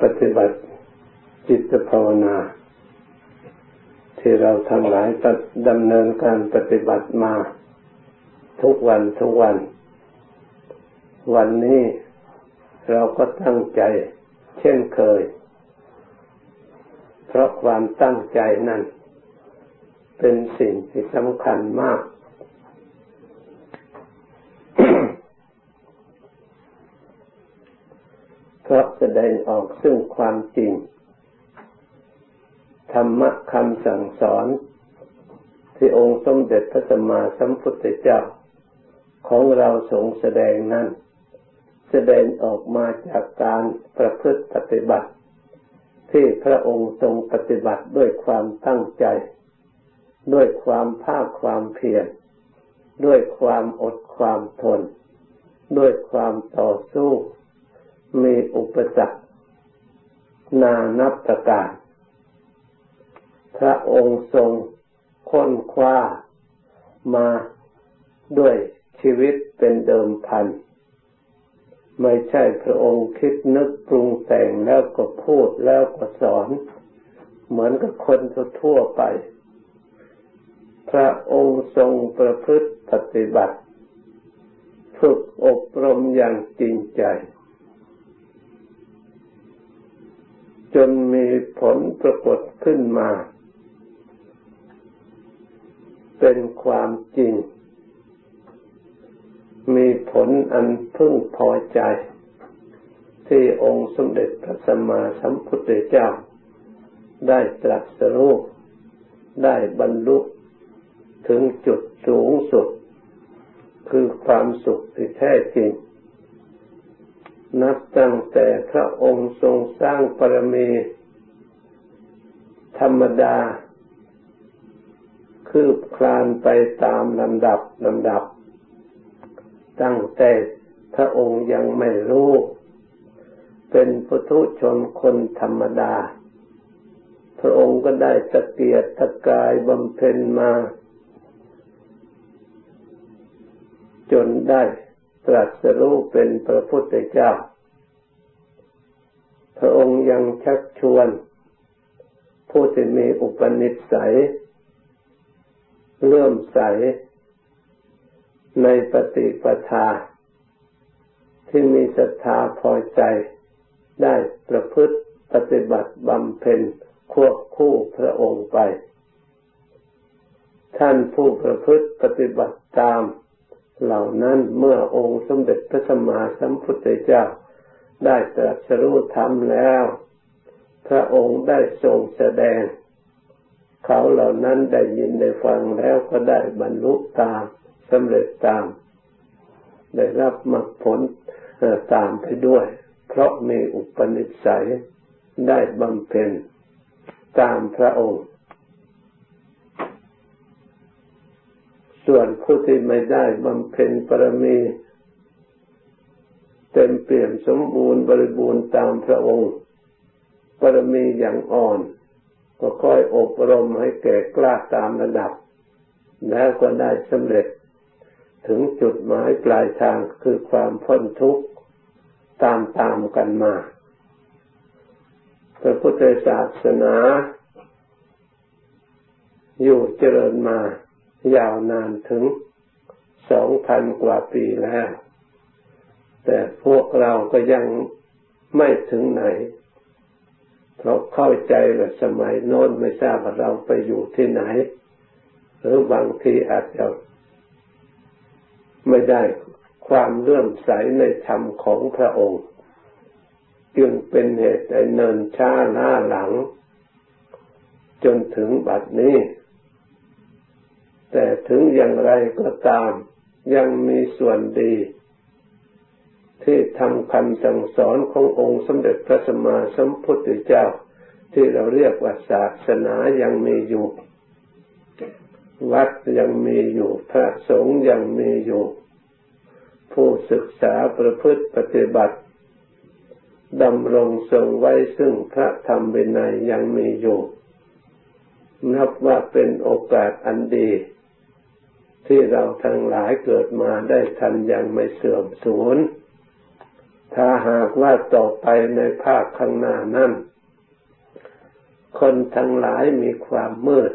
ปฏิบัติจิตภาวนา ที่เราทั้งหลายดำเนินการปฏิบัติมา ทุกวันทุกวัน วันนี้เราก็ตั้งใจ เช่นเคย เพราะความตั้งใจนั้น เป็นสิ่งที่สำคัญมากเพ ราะแสดงออกซึ่งความจริง ธรรมะคำสั่งสอน ที่องค์สมเด็จพระสัมมาสัมพุทธเจ้า ของเราทรงแสดงนั้น แสดงออกมาจากการประพฤติปฏิบัติ ที่พระองค์ทรงปฏิบัติด้วยความตั้งใจ ด้วยความภาคความเพียรด้วยความอดความทน ด้วยความต่อสู้ มีอุปสรรคนานับประการ พระองค์ทรงค้นคว้ามาด้วยชีวิตเป็นเดิมพัน ไม่ใช่พระองค์คิดนึกปรุงแต่งแล้วก็พูดแล้วก็สอน เหมือนกับคนทั่วไป พระองค์ทรงประพฤติปฏิบัติ ฝึกอบรมอย่างจริงใจ จนมีผลปรากฏขึ้นมา เป็นความจริง มีผลอันพึงพอใจ ที่องค์สมเด็จพระสัมมาสัมพุทธเจ้า ได้ตรัสรู้ได้บรรลุถึงจุดสูงสุด คือความสุขที่แท้จริง นับตั้งแต่พระองค์ทรงสร้างปรมีธรรมดา คืบคลานไปตามลำดับลำดับ ตั้งแต่พระองค์ยังไม่รู้ เป็นปุถุชนคนธรรมดา พระองค์ก็ได้ตะเกียรตะกายบำเพ็ญมา จนได้ ตรัสรู้เป็นพระพุทธเจ้า พระองค์ยังชักชวน ผู้ที่มีอุปนิสัยเลื่อมใส ในปฏิปทา ที่มีศรัทธาพอใจ ได้ประพฤติปฏิบัติบำเพ็ญควบคู่พระองค์ไป ท่านผู้ประพฤติปฏิบัติตาม เหล่านั้นเมื่อองค์สมเด็จพระสัมมาสัมพุทธเจ้า ได้ตรัสรู้ธรรมแล้ว พระองค์ได้ทรงแสดง เขาเหล่านั้นได้ยินได้ฟังแล้วก็ได้บรรลุตามสำเร็จตาม ได้รับมรรคผลตามไปด้วย เพราะมีอุปนิสัยได้บำเพ็ญตามพระองค์ ส่วนผู้ที่ไม่ได้บำเพ็ญปรมีเต็มเปี่ยมสมบูรณ์บริบูรณ์ตามพระองค์ ปรมีอย่างอ่อน ก็ค่อยอบรมให้แก่กล้าตามระดับ แล้วก็ได้สำเร็จ ถึงจุดหมายปลายทางคือความพ้นทุกข์ตามตามกันมาพระพุทธศาสนา อยู่เจริญมา ยาวนานถึงสองพันกว่าปีแล้ว แต่พวกเราก็ยังไม่ถึงไหน เพราะเข้าใจว่าสมัยโน้นไม่ทราบว่าเราไปอยู่ที่ไหน หรือบางทีอาจจะไม่ได้ความเลื่อมใสในธรรมของพระองค์ จึงเป็นเหตุให้เนินช้าหน้าหลัง จนถึงบัดนี้ แต่ถึงอย่างไรก็ตาม ยังมีส่วนดี ที่ทำคำสั่งสอนขององค์สมเด็จพระสัมมาสัมพุทธเจ้า ที่เราเรียกว่าศาสนายังมีอยู่ วัดยังมีอยู่ พระสงฆ์ยังมีอยู่ ผู้ศึกษาประพฤติปฏิบัติดำรงทรงไว้ซึ่งพระธรรมวินัยยังมีอยู่ นับว่าเป็นโอกาสอันดี ที่เราทั้งหลายเกิดมาได้ทันยังไม่เสื่อมสูญ ถ้าหากว่าต่อไปในภาคข้างหน้านั้น คนทั้งหลายมีความมืด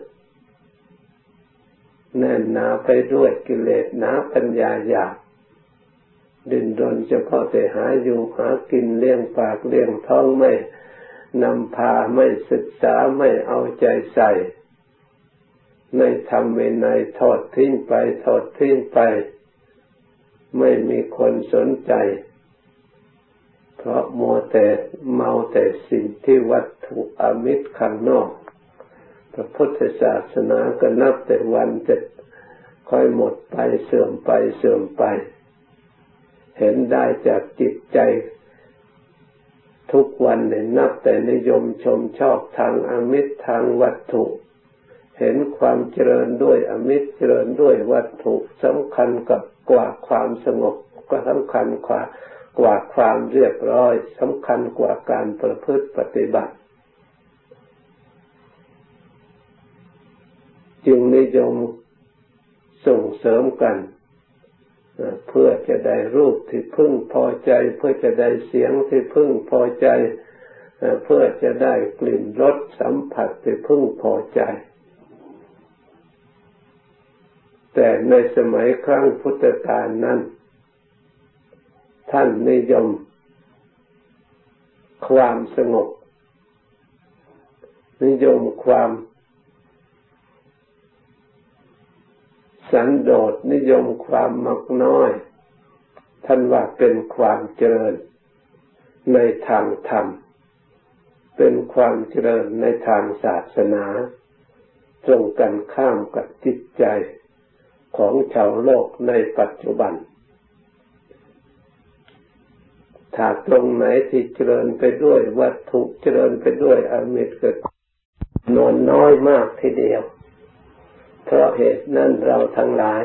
แน่นหนาไปด้วยกิเลสหนาปัญญาหยาบดินรนเฉพาะแต่หาอยู่หากินเลี้ยงปากเลี้ยงท้องไม่นำพาไม่ศึกษาไม่เอาใจใส่ ในธรรมในทอดทิ้งไปทอดทิ้งไป ไม่มีคนสนใจ เพราะมัวแต่เมาแต่สิ่งที่วัตถุอมิตรข้างนอก พระพุทธศาสนาก็นับแต่วันจะค่อยหมดไปเสื่อมไปเสื่อมไป เห็นได้จากจิตใจทุกวันเนี่ยนับแต่นิยมชมชอบทางอมิตรทางวัตถุ เห็นความเจริญด้วยอมิตรเจริญด้วยวัตถุสำคัญกับกว่าความสงบก็สำคัญกว่ากว่าความเรียบร้อยสำคัญกว่าการประพฤติปฏิบัติ จึงนิยมส่งเสริมกัน เพื่อจะได้รูปที่พึ่งพอใจ เพื่อจะได้เสียงที่พึ่งพอใจ เพื่อจะได้กลิ่นรสสัมผัสที่พึ่งพอใจ แต่ในสมัยครั้งพุทธกาลนั้น ท่านนิยม ความสงบ นิยมความสันโดษนิยมความมักน้อย ท่านว่าเป็นความเจริญ ในทางธรรม เป็นความเจริญในทางศาสนา ตรงกันข้ามกับจิตใจ ของชาวโลกในปัจจุบัน ถ้าตรงไหนที่เจริญไปด้วยวัตถุเจริญไปด้วยอมิตรก็นอนน้อยมากทีเดียว เพราะเหตุนั้นเราทั้งหลาย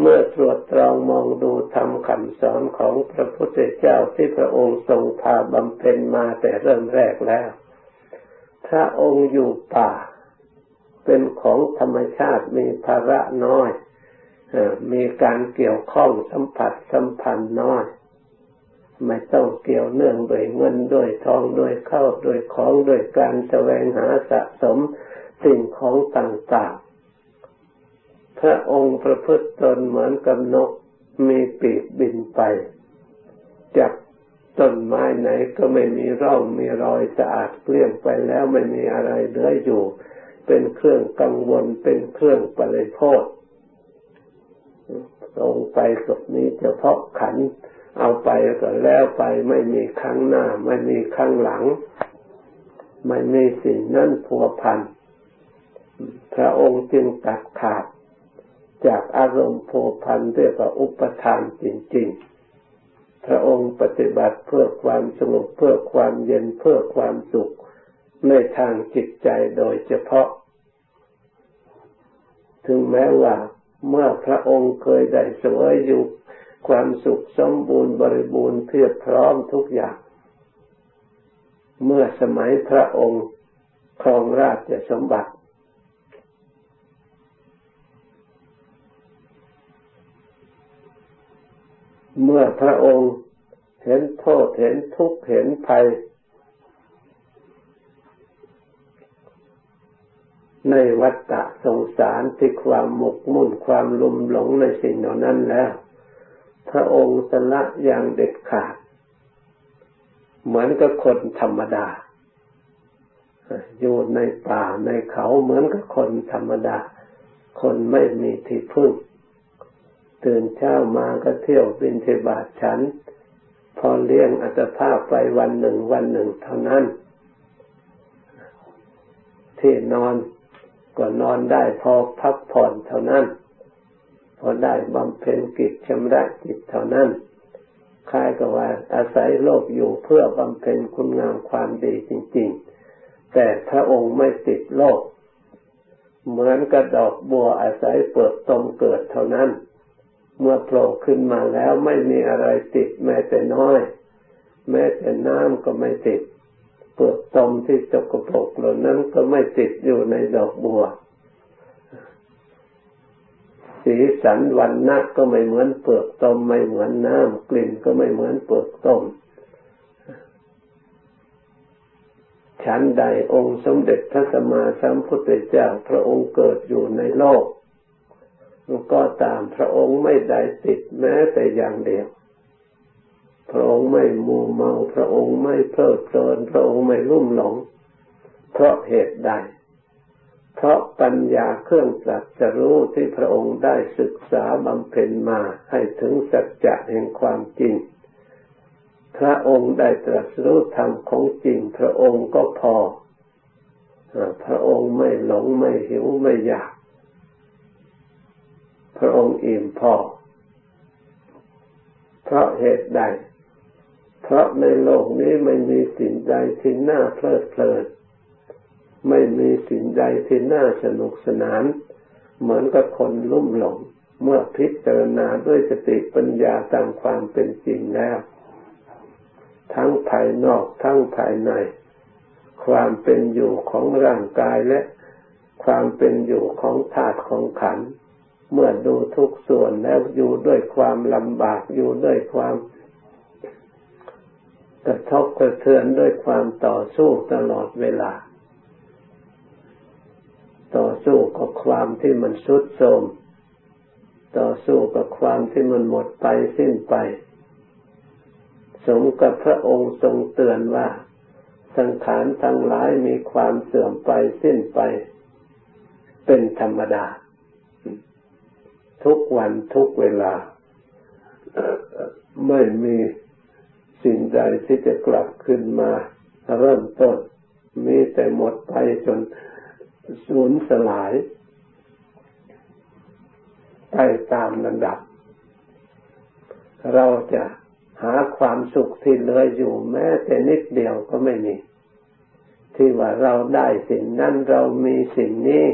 เมื่อตรวจตรองมองดูทำคำสอนของพระพุทธเจ้าที่พระองค์ทรงพาบำเพ็ญมาแต่เริ่มแรกแล้ว พระองค์อยู่ป่า เป็นของธรรมชาติมีภาระน้อยมีการเกี่ยวข้องสัมผัสสัมพันธ์น้อยไม่ต้องเกี่ยวเนื่องด้วยเงินด้วยทองด้วยเข้าด้วยของด้วยการแสวงหาสะสมสิ่งของต่างๆ พระองค์ประพฤติตนเหมือนกับนกมีปีกบินไปจากต้นไม้ไหนก็ไม่มีร่องมีรอยสะอาดเกลี้ยงไปแล้วไม่มีอะไรเหลืออยู่ เป็นเครื่องกังวลเป็นเครื่องปริโภคลงไปศพนี้เฉพาะขัน เอาไปก็แล้วไปไม่มีข้างหน้า ไม่มีข้างหลัง ไม่มีสิ่งนั้นพัวพันพระองค์จึงตัดขาด จากอารมณ์โพพันเรียกว่าอุปทานจริง ๆ พระองค์ปฏิบัติเพื่อความสงบเพื่อความเย็นเพื่อความสุข ในทางจิตใจโดยเฉพาะ ถึงแม้ว่าเมื่อพระองค์เคยได้สวยอยู่ความสุขสมบูรณ์บริบูรณ์เพียบพร้อมทุกอย่าง เมื่อสมัยพระองค์ครองราชสมบัติ เมื่อพระองค์เห็นโทษเห็นทุกข์เห็นภัย ในวัฏฏะสงสารที่ความหมกมุ่นความลุ่มหลงในสิ่งเหล่านั้นแล้ว พระองค์สละอย่างเด็ดขาด เหมือนกับคนธรรมดา อยู่ในป่าในเขาเหมือนกับคนธรรมดา คนไม่มีที่พึ่งตื่นเช้ามาก็เที่ยวบินเทบาทฉัน พอเลี้ยงอัตภาพไปวันหนึ่งวันหนึ่งเท่านั้น ที่นอน ก็นอนได้พอพักผ่อนเท่านั้น พอได้บำเพ็ญกิจชำระจิตเท่านั้นคล้ายกับว่าอาศัยโลกอยู่เพื่อบำเพ็ญคุณงามความดีจริง ๆ แต่พระองค์ไม่ติดโลก เหมือนกระดอกบัวอาศัยเปิดตมเกิดเท่านั้น เมื่อโผล่ขึ้นมาแล้วไม่มีอะไรติดแม้แต่น้อย แม้แต่น้ำก็ไม่ติด เปลือกตมที่ตกปรกเหล่านั้นก็ไม่ติดอยู่ในดอกบัว สีสันวันนะก็ไม่เหมือนเปลือกต้มไม่เหมือนน้ำกลิ่นก็ไม่เหมือนเปลือกต้มฉันใดองค์สมเด็จพระสัมมาสัมพุทธเจ้าพระองค์เกิดอยู่ในโลกก็ตามพระองค์ไม่ได้ติดแม้แต่อย่างเดียว ระองค์ไม่มูเมาพระองค์ไม่เพลิดเพลินพระองค์ไม่ลุ่มหลง เพราะเหตุใด เพราะปัญญาเครื่องตรัสรู้ที่พระองค์ได้ศึกษาบำเพ็ญมาให้ถึงสัจจะแห่งความจริง พระองค์ได้ตรัสรู้ธรรมของจริง พระองค์ก็พอ พระองค์ไม่หลงไม่หิวไม่อยาก พระองค์อิ่มพอ เพราะเหตุใด เพราะในโลกนี้ไม่มีสิ่งใดที่น่าเพลิดเพลิน ไม่มีสิ่งใดที่น่าสนุกสนาน เหมือนกับคนลุ่มหลง เมื่อพิจารณาด้วยสติปัญญาตามความเป็นจริงแล้ว ทั้งภายนอกทั้งภายใน ความเป็นอยู่ของร่างกายและความเป็นอยู่ของธาตุของขัน เมื่อดูทุกส่วนแล้วอยู่ด้วยความลำบากอยู่ด้วยความ กระทบกระเทือนด้วยความต่อสู้ตลอดเวลา ต่อสู้กับความที่มันสุดโทรมต่อสู้กับความที่มันหมดไปสิ้นไป สมกับพระองค์ทรงเตือนว่า สังขารทั้งหลายมีความเสื่อมไปสิ้นไป เป็นธรรมดา ทุกวันทุกเวลา ไม่มี สิ่งใดที่จะกลับขึ้นมาเริ่มต้น มีแต่หมดไปจนสูญสลาย ไปตามลำดับ เราจะหาความสุขที่เหลืออยู่แม้แต่นิดเดียวก็ไม่มี ที่ว่าเราได้สิ่งนั้นเรามีสิ่งนี้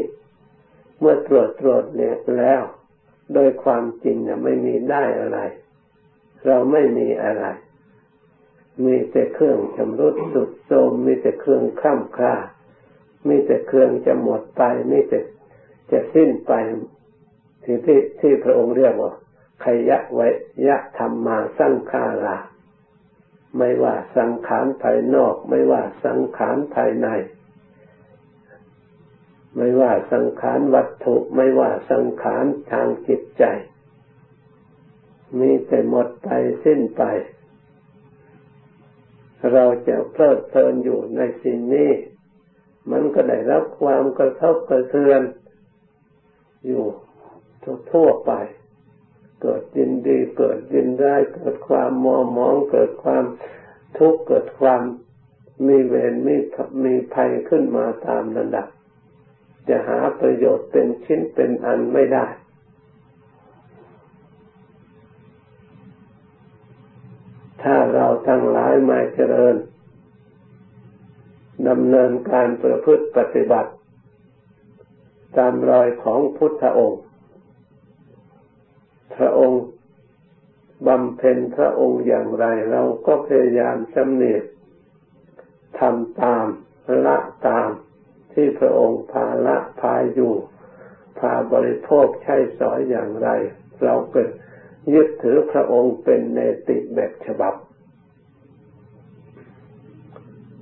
เมื่อตรวจตรวจเนี่ยแล้ว โดยความจริงเนี่ยไม่มีได้อะไร เราไม่มีอะไร มีแต่เครื่องชำรุดสุดโทรมมีแต่เครื่องข้ามค่ามีแต่เครื่องจะหมดไปมีแต่จะสิ้นไปที่ที่ที่พระองค์เรียกว่าขยะไวยะธรรมมาสังขาราไม่ว่าสังขารภายนอก ไม่ว่าสังขารภายใน ไม่ว่าสังขารวัตถุไม่ว่าสังขารทางจิตใจ มีแต่หมดไปสิ้นไป เราจะเพลิดเพลินอยู่ในสิ่งนี้ มันก็ได้รับความกระทบกระเทือน อยู่ทั่วไป เกิดยินดีเกิดยินได้เกิดความมัวมอง เกิดความทุกข์เกิดความมีเวรมีมีภัยขึ้นมาตามระดับ จะหาประโยชน์เป็นชิ้นเป็นอันไม่ได้ ถ้าเรา ทั้งหลายมาเจริญดำเนินการประพฤติปฏิบัติ ตามรอยของพุทธองค์ พระองค์บำเพ็ญพระองค์อย่างไรเราก็พยายามสำเนียกทำตามละตามที่พระองค์พาละพาอยู่ พาบริโภคใช้สอยอย่างไร เราเป็นยึดถือพระองค์เป็นเนติแบบฉบับ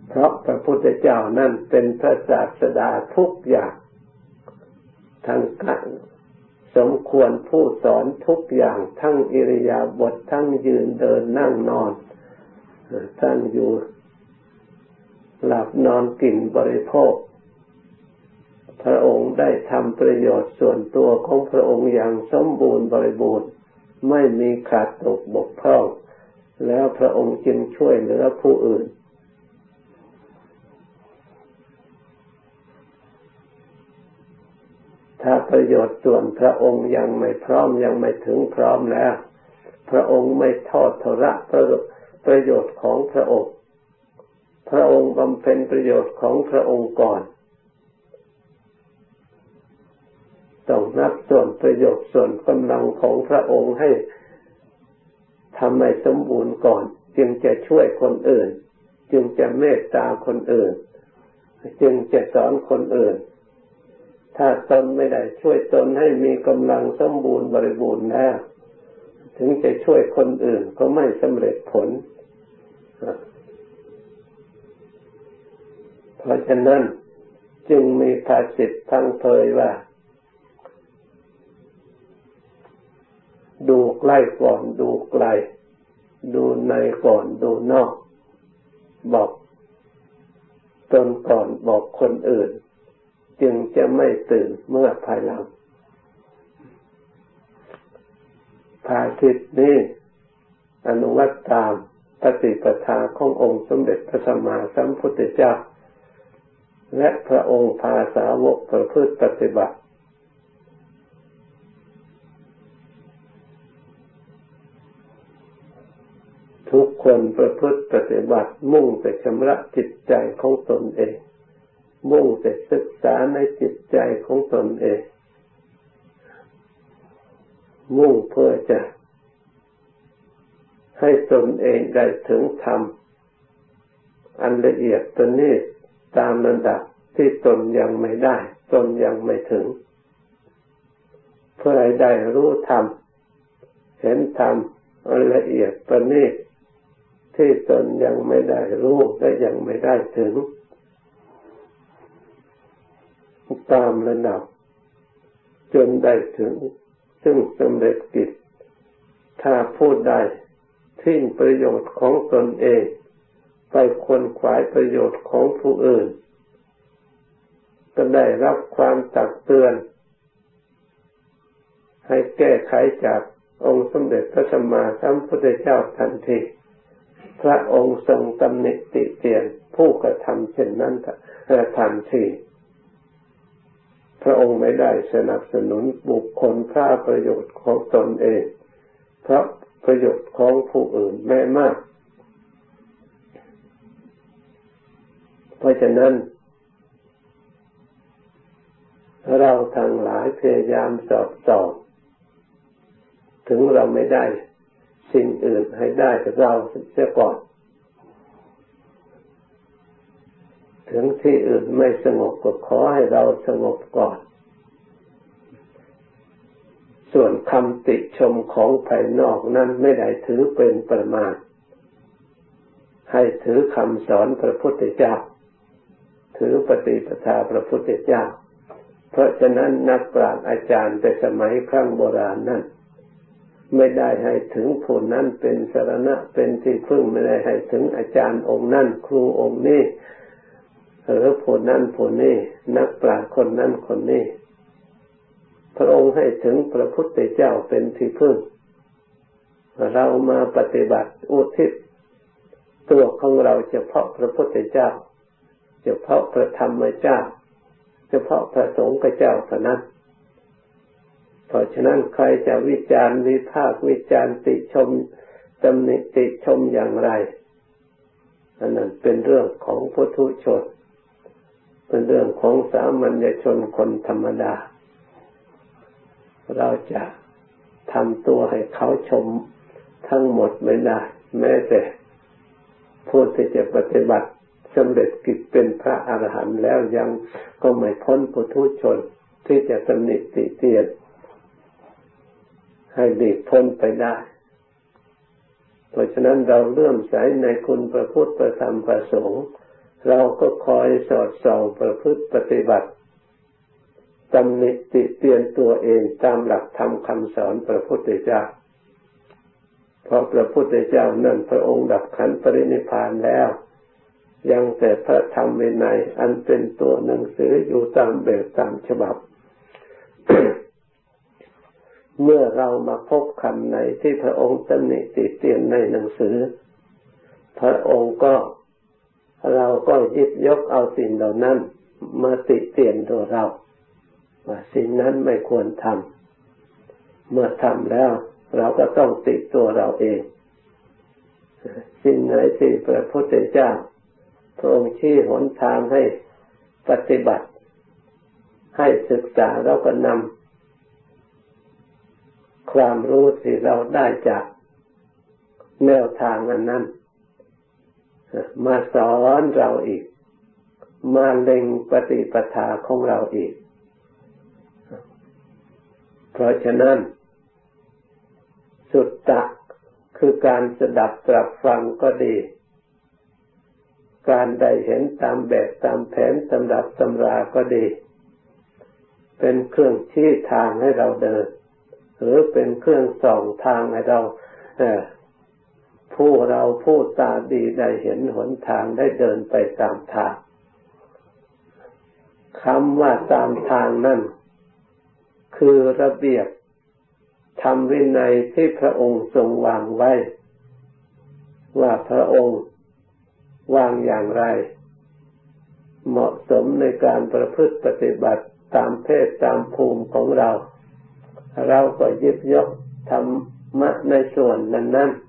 เพราะพระพุทธเจ้านั่นเป็นพระศาสดาทุกอย่างทั้งการสมควรผู้สอนทุกอย่างทั้งอิริยาบถททั้งยืนเดินนั่งนอนทั้งอยู่หลับนอนกินบริโภค พระองค์ได้ทำประโยชน์ส่วนตัวของพระองค์อย่างสมบูรณ์บริบูรณ์ไม่มีขาดตกบกพร่อง แล้วพระองค์จึงช่วยเหลือผู้อื่น ถ้าประโยชน์ส่วนพระองค์ยังไม่พร้อมยังไม่ถึงพร้อมแล้ว พระองค์ไม่ทอดทระประโยชน์ของพระองค์ พระองค์บำเพ็ญประโยชน์ของพระองค์ก่อนต้องนับส่วนประโยชน์ส่วนกำลังของพระองค์ให้ทำให้สมบูรณ์ก่อน จึงจะช่วยคนอื่น จึงจะเมตตาคนอื่น จึงจะสอนคนอื่น ถ้าตนไม่ได้ช่วยตนให้มีกำลังสมบูรณ์บริบูรณ์แล้วถึงจะช่วยคนอื่นก็ไม่สำเร็จผล เพราะฉะนั้นจึงมีภาษิตทั้งเพยว่า ดูใกล้ก่อนดูไกล ดูในก่อนดูนอก บอกตนก่อนบอกคนอื่น จึงจะไม่ตื่นเมื่อภายหลังภาษิตนี้อนุวัตตามปฏิปทาขององค์สมเด็จพระสัมมาสัมพุทธเจ้า และพระองค์พาสาวกประพฤติปฏิบัติ ทุกคนประพฤติปฏิบัติมุ่งแต่ชำระจิตใจของตนเอง มุ่งแต่ศึกษาในจิตใจของตนเอง มุ่งเพื่อจะให้ตนเองได้ถึงธรรมอันละเอียดตัวนี้ตามระดับที่ตนยังไม่ได้ ตนยังไม่ถึง เพื่อให้ได้รู้ธรรมเห็นธรรมละเอียดประณีตที่ตนยังไม่ได้รู้และยังไม่ได้ถึง ตามระดับ จนได้ถึง ซึ่งสำเร็จกิจ ถ้าพูดได้ทิ้งประโยชน์ของตนเอง ไปคนขวายประโยชน์ของผู้อื่น ก็ได้รับความตักเตือน ให้แก้ไขจากองค์สมเด็จพระสัมมาสัมพุทธเจ้าทันที พระองค์ทรงตำหนิติเตียนผู้กระทำเช่นนั้นทันที พระองค์ไม่ได้สนับสนุนบุคคลพระประโยชน์ของตนเอง เพราะประโยชน์ของผู้อื่นแม่มาก เพราะฉะนั้น เราทั้งหลายพยายามสอบสอบ ถึงเราไม่ได้ สิ่งอื่นให้ได้เราเสียก่อน ถึงที่อื่นไม่สงบก็ขอให้เราสงบก่อน ส่วนคำติชมของภายนอกนั้นไม่ได้ถือเป็นประมาณ ให้ถือคำสอนพระพุทธเจ้า ถือปฏิปทาพระพุทธเจ้า เพราะฉะนั้นนักปราชญ์อาจารย์แต่สมัยครั้งโบราณนั้นไม่ได้ให้ถึงผู้นั้นเป็นสารณะเป็นที่พึ่งไม่ได้ให้ถึงอาจารย์องค์นั้นครูองค์นี้ หรือผู้นั้นผู้นี้นักปราชญ์คนนั้นคนนี้พระองค์ให้ถึงพระพุทธเจ้าเป็นที่พึ่ง เรามาปฏิบัติอุทิศตัวของเราเฉพาะพระพุทธเจ้าเฉพาะพระธรรมเจ้า เฉพาะพระสงฆ์กับเจ้าเท่านั้นเพราะฉะนั้นใครจะวิจารณ์วิพากษ์วิจารณ์ติชมตำหนิติชมอย่างไรอันนั้นเป็นเรื่องของพุทุชน เป็นเรื่องของสามัญชนคนธรรมดา เราจะทำตัวให้เขาชมทั้งหมดไม่ได้ แม้แต่ผู้ที่จะปฏิบัติสำเร็จกิจเป็นพระอรหันต์แล้วยังก็ไม่พ้นปุถุชนที่จะตำหนิติเตียนให้ดีพ้นไปได้ เพราะฉะนั้นเราเลื่อมใสในคุณพระพุทธประธรรมประสงค์ เราก็คอยสอดส่องประพฤติปฏิบัติตำหนิติเตียนตัวเองตามหลักธรรมคำสอนพระพุทธเจ้าเพราะพระพุทธเจ้านั่นพระองค์ดับขันปรินิพานแล้ว ยังแต่พระธรรมวินัยอันเป็นตัวหนังสืออยู่ตามแบบตามฉบับ เมื่อเรามาพบคำในที่พระองค์ตำหนิติเตียนในหนังสือ พระองค์ก็ เราก็ยิบยกเอาสิ่งเหล่านั้น มาติเตียนตัวเรา ว่าสิ่งนั้นไม่ควรทำเมื่อทำแล้ว เราก็ต้องติตัวเราเอง สิ่งไหนที่พระพุทธเจ้าพระองค์ชี้หนทางให้ปฏิบัติ ให้ศึกษาเราก็นำความรู้ที่เราได้จากแนวทางอันนั้น มาสอนเราอีก มาเล็งปฏิปทาของเราอีก เพราะฉะนั้น สุดตะคือการสดับตรับฟังก็ดี การได้เห็นตามแบบตามแผนตำรับตำราก็ดี เป็นเครื่องชี้ทางให้เราเดิน หรือเป็นเครื่องส่องทางให้เรา ผู้เราผู้ตาดีได้เห็นหนทางได้เดินไปตามทางคำว่าตามทางนั่นคือระเบียบธรรมวินัยที่พระองค์ทรงวางไว้ ว่าพระองค์วางอย่างไร เหมาะสมในการประพฤติปฏิบัติตามเพศตามภูมิของเรา เราก็ยึดยกธรรมะในส่วนนั้นๆ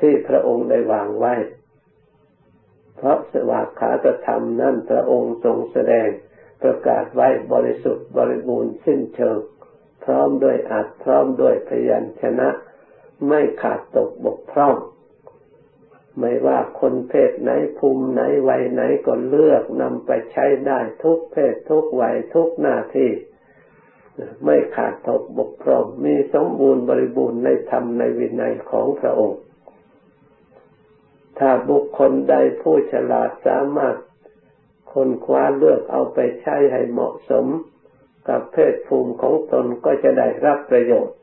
ที่พระองค์ได้วางไว้ เพราะสวากขาตธรรมนั้นพระองค์ทรงแสดงประกาศไว้บริสุทธิ์บริบูรณ์สิ้นเชิง พร้อมด้วยอัดพร้อมด้วยพยัญชนะ ไม่ขาดตกบกพร่อง ไม่ว่าคนเพศไหนภูมิไหนวัยไหนก็เลือกนำไปใช้ได้ทุกเพศทุกวัยทุกหน้าที่ไม่ขาดตกบกพร่อง มีสมบูรณ์บริบูรณ์ในธรรมในวินัยของพระองค์ ถ้าบุคคลใดผู้ฉลาดสามารถคนคว้าเลือกเอาไปใช้ให้เหมาะสมกับเพศภูมิของตนก็จะได้รับประโยชน์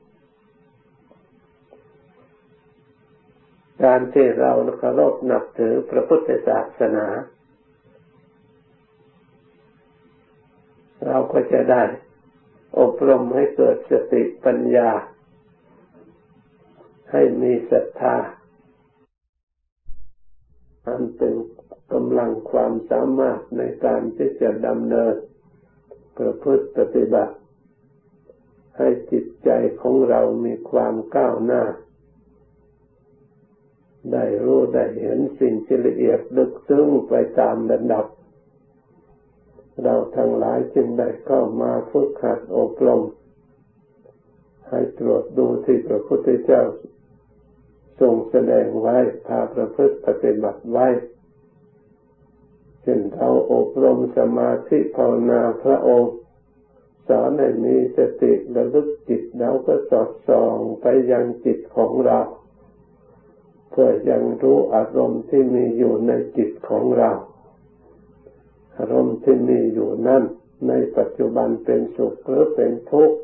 การที่เราเคารพนับถือพระพุทธศาสนา เราก็จะได้อบรมให้เกิดสติปัญญา ให้มีศรัทธา อันเป็นกำลังความสามารถในการที่จะดำเนินประพฤติปฏิบัติ ให้จิตใจของเรามีความก้าวหน้า ได้รู้ได้เห็นสิ่งที่ละเอียดลึกซึ้งไปตามระดับ เราทั้งหลายจึงได้เข้ามาฝึกหัดอบรมให้ตรวจดูที่พระพุทธเจ้า ทรงแสดงไว้พาประพฤติปฏิบัติไว้เช่นเราอบรมสมาธิภาวนาพระองค์สอนให้มีสติระลึกจิตเราก็สอดส่องไปยังจิตของเรา เพื่อยังรู้อารมณ์ที่มีอยู่ในจิตของเรา อารมณ์ที่มีอยู่นั่น ในปัจจุบันเป็นสุขหรือเป็นทุกข์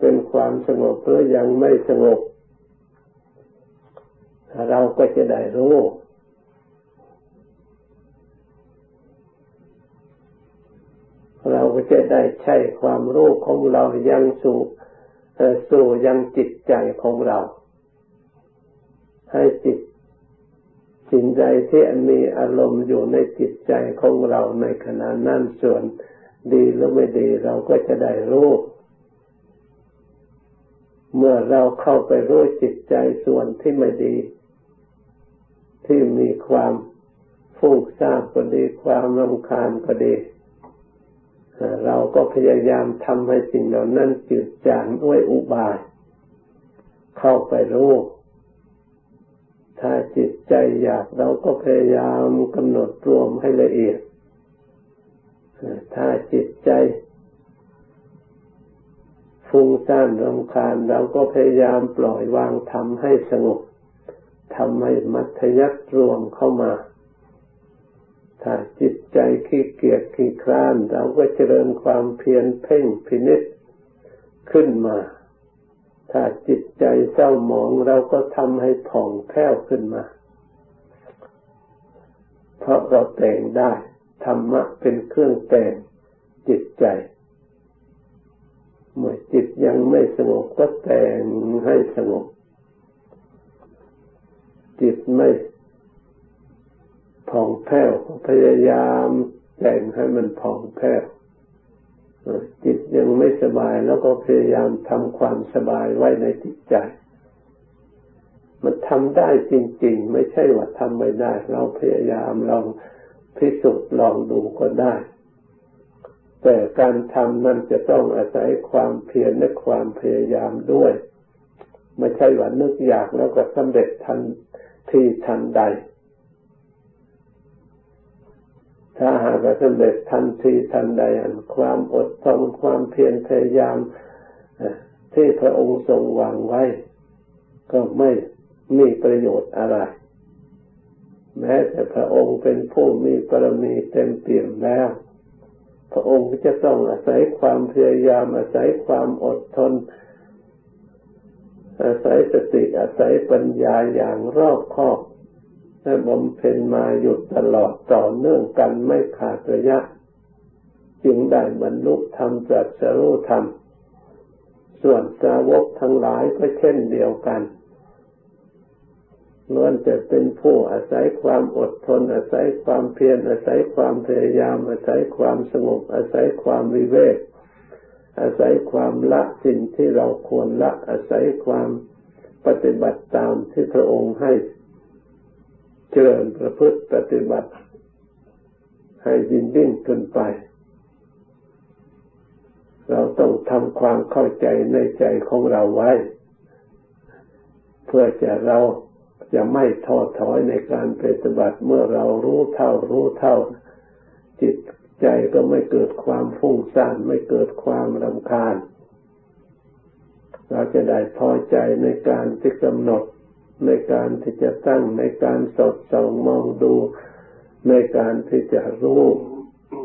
เป็นความสงบหรือยังไม่สงบ เราก็จะได้รู้เราก็จะได้ใช้ความรู้ของเรายังสู่สู่ยังจิตใจของเรา ให้จิตสิ่งใดที่มีอารมณ์อยู่ในจิตใจของเราในขณะนั้นส่วนดีหรือไม่ดีเราก็จะได้รู้ เมื่อเราเข้าไปรู้จิตใจส่วนที่ไม่ดี ที่มีความฟุ้งซ่านก็ดีความรำคาญก็ดีเราก็พยายามทำให้สิ่งเหล่านั้นจืดจางด้วยอุบาย เข้าไปรู้ถ้าจิตใจอยากเราก็พยายามกำหนดรวมให้ละเอียด ถ้าจิตใจฟุ้งซ่านรำคาญเราก็พยายามปล่อยวางทำให้สงบ ทำให้มัธยัติรวมเข้ามา ถ้าจิตใจขี้เกียจขี้คลาน เราก็เจริญความเพียรเพ่งพินิษขึ้นมา ถ้าจิตใจเศร้าหมองเราก็ทำให้ผ่องแผ้วขึ้นมา เพราะเราแต่งได้ ธรรมะเป็นเครื่องแต่งจิตใจเมื่อจิตยังไม่สงบก็แต่งให้สงบ จิตไม่ผ่องแผ้วพยายามแต่งให้มันผ่องแผ้วจิตยังไม่สบายแล้วก็พยายามทำความสบายไว้ในจิตใจ มันทำได้จริง ๆ ไม่ใช่ว่าทำไม่ได้ เราพยายามลองพิสูจน์ลองดูก็ได้ แต่การทำนั้นจะต้องอาศัยความเพียรและความพยายามด้วย ไม่ใช่ว่านึกอยากแล้วก็สำเร็จทัน ที่ทันใด ถ้าหากสำเร็จทันทีทันใดอันความอดทนความเพียรพยายามที่พระองค์ทรงวางไว้ ก็ไม่มีประโยชน์อะไร แม้แต่พระองค์เป็นผู้มีปรมีเต็มเปี่ยมแล้ว พระองค์จะต้องอาศัยความพยายามอาศัยความอดทน อาศัยสติอาศัยปัญญาอย่างรอบคอบและบำเพ็ญมาหยุดตลอดต่อเนื่องกันไม่ขาดระยะ จึงได้บรรลุธรรมตรัสรู้ธรรม ส่วนสาวกทั้งหลายก็เช่นเดียวกันล้วนจะเป็นผู้อาศัยความอดทน อาศัยความเพียรอาศัยความพยายามอาศัยความสงบอาศัยความวิเวก อาศัยความละสิ่งที่เราควรละ อาศัยความปฏิบัติตามที่พระองค์ให้เจริญประพฤติปฏิบัติ ให้ยิ่งยิ่งขึ้นไป เราต้องทำความเข้าใจในใจของเราไว้ เพื่อจะเราจะไม่ท้อถอยในการปฏิบัติเมื่อเรารู้เท่ารู้เท่า จิต ใจก็ไม่เกิดความฟุ้งซ่านไม่เกิดความรำคาญ เราจะได้พอใจในการที่กำหนด ในการที่จะตั้งในการสดส่องมองดู ในการที่จะรู้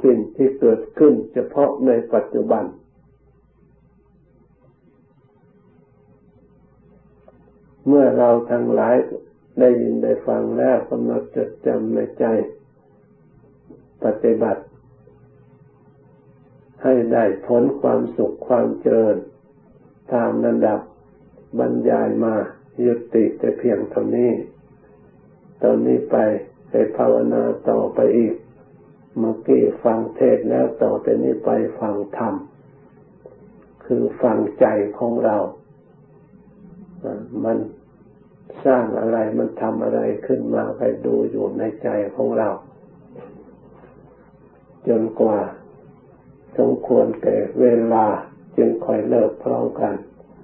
สิ่งที่เกิดขึ้นเฉพาะในปัจจุบัน เมื่อเราทั้งหลายได้ยินได้ฟังแล้วกำหนดจดจำในใจ ปฏิบัติ ให้ได้ผลความสุขความเจริญ ตามระดับบรรยายมายุติแต่เพียงเท่านี้ ตอนนี้ไปให้ภาวนาต่อไปอีก เมื่อกี้ฟังเทศแล้วต่อไปนี้ไปฟังธรรม คือฟังใจของเรา มันสร้างอะไรมันทำอะไรขึ้นมาไปดูอยู่ในใจของเรา จนกว่า สมควรแก่เวลาจึงค่อยเลิกพร้อมกัน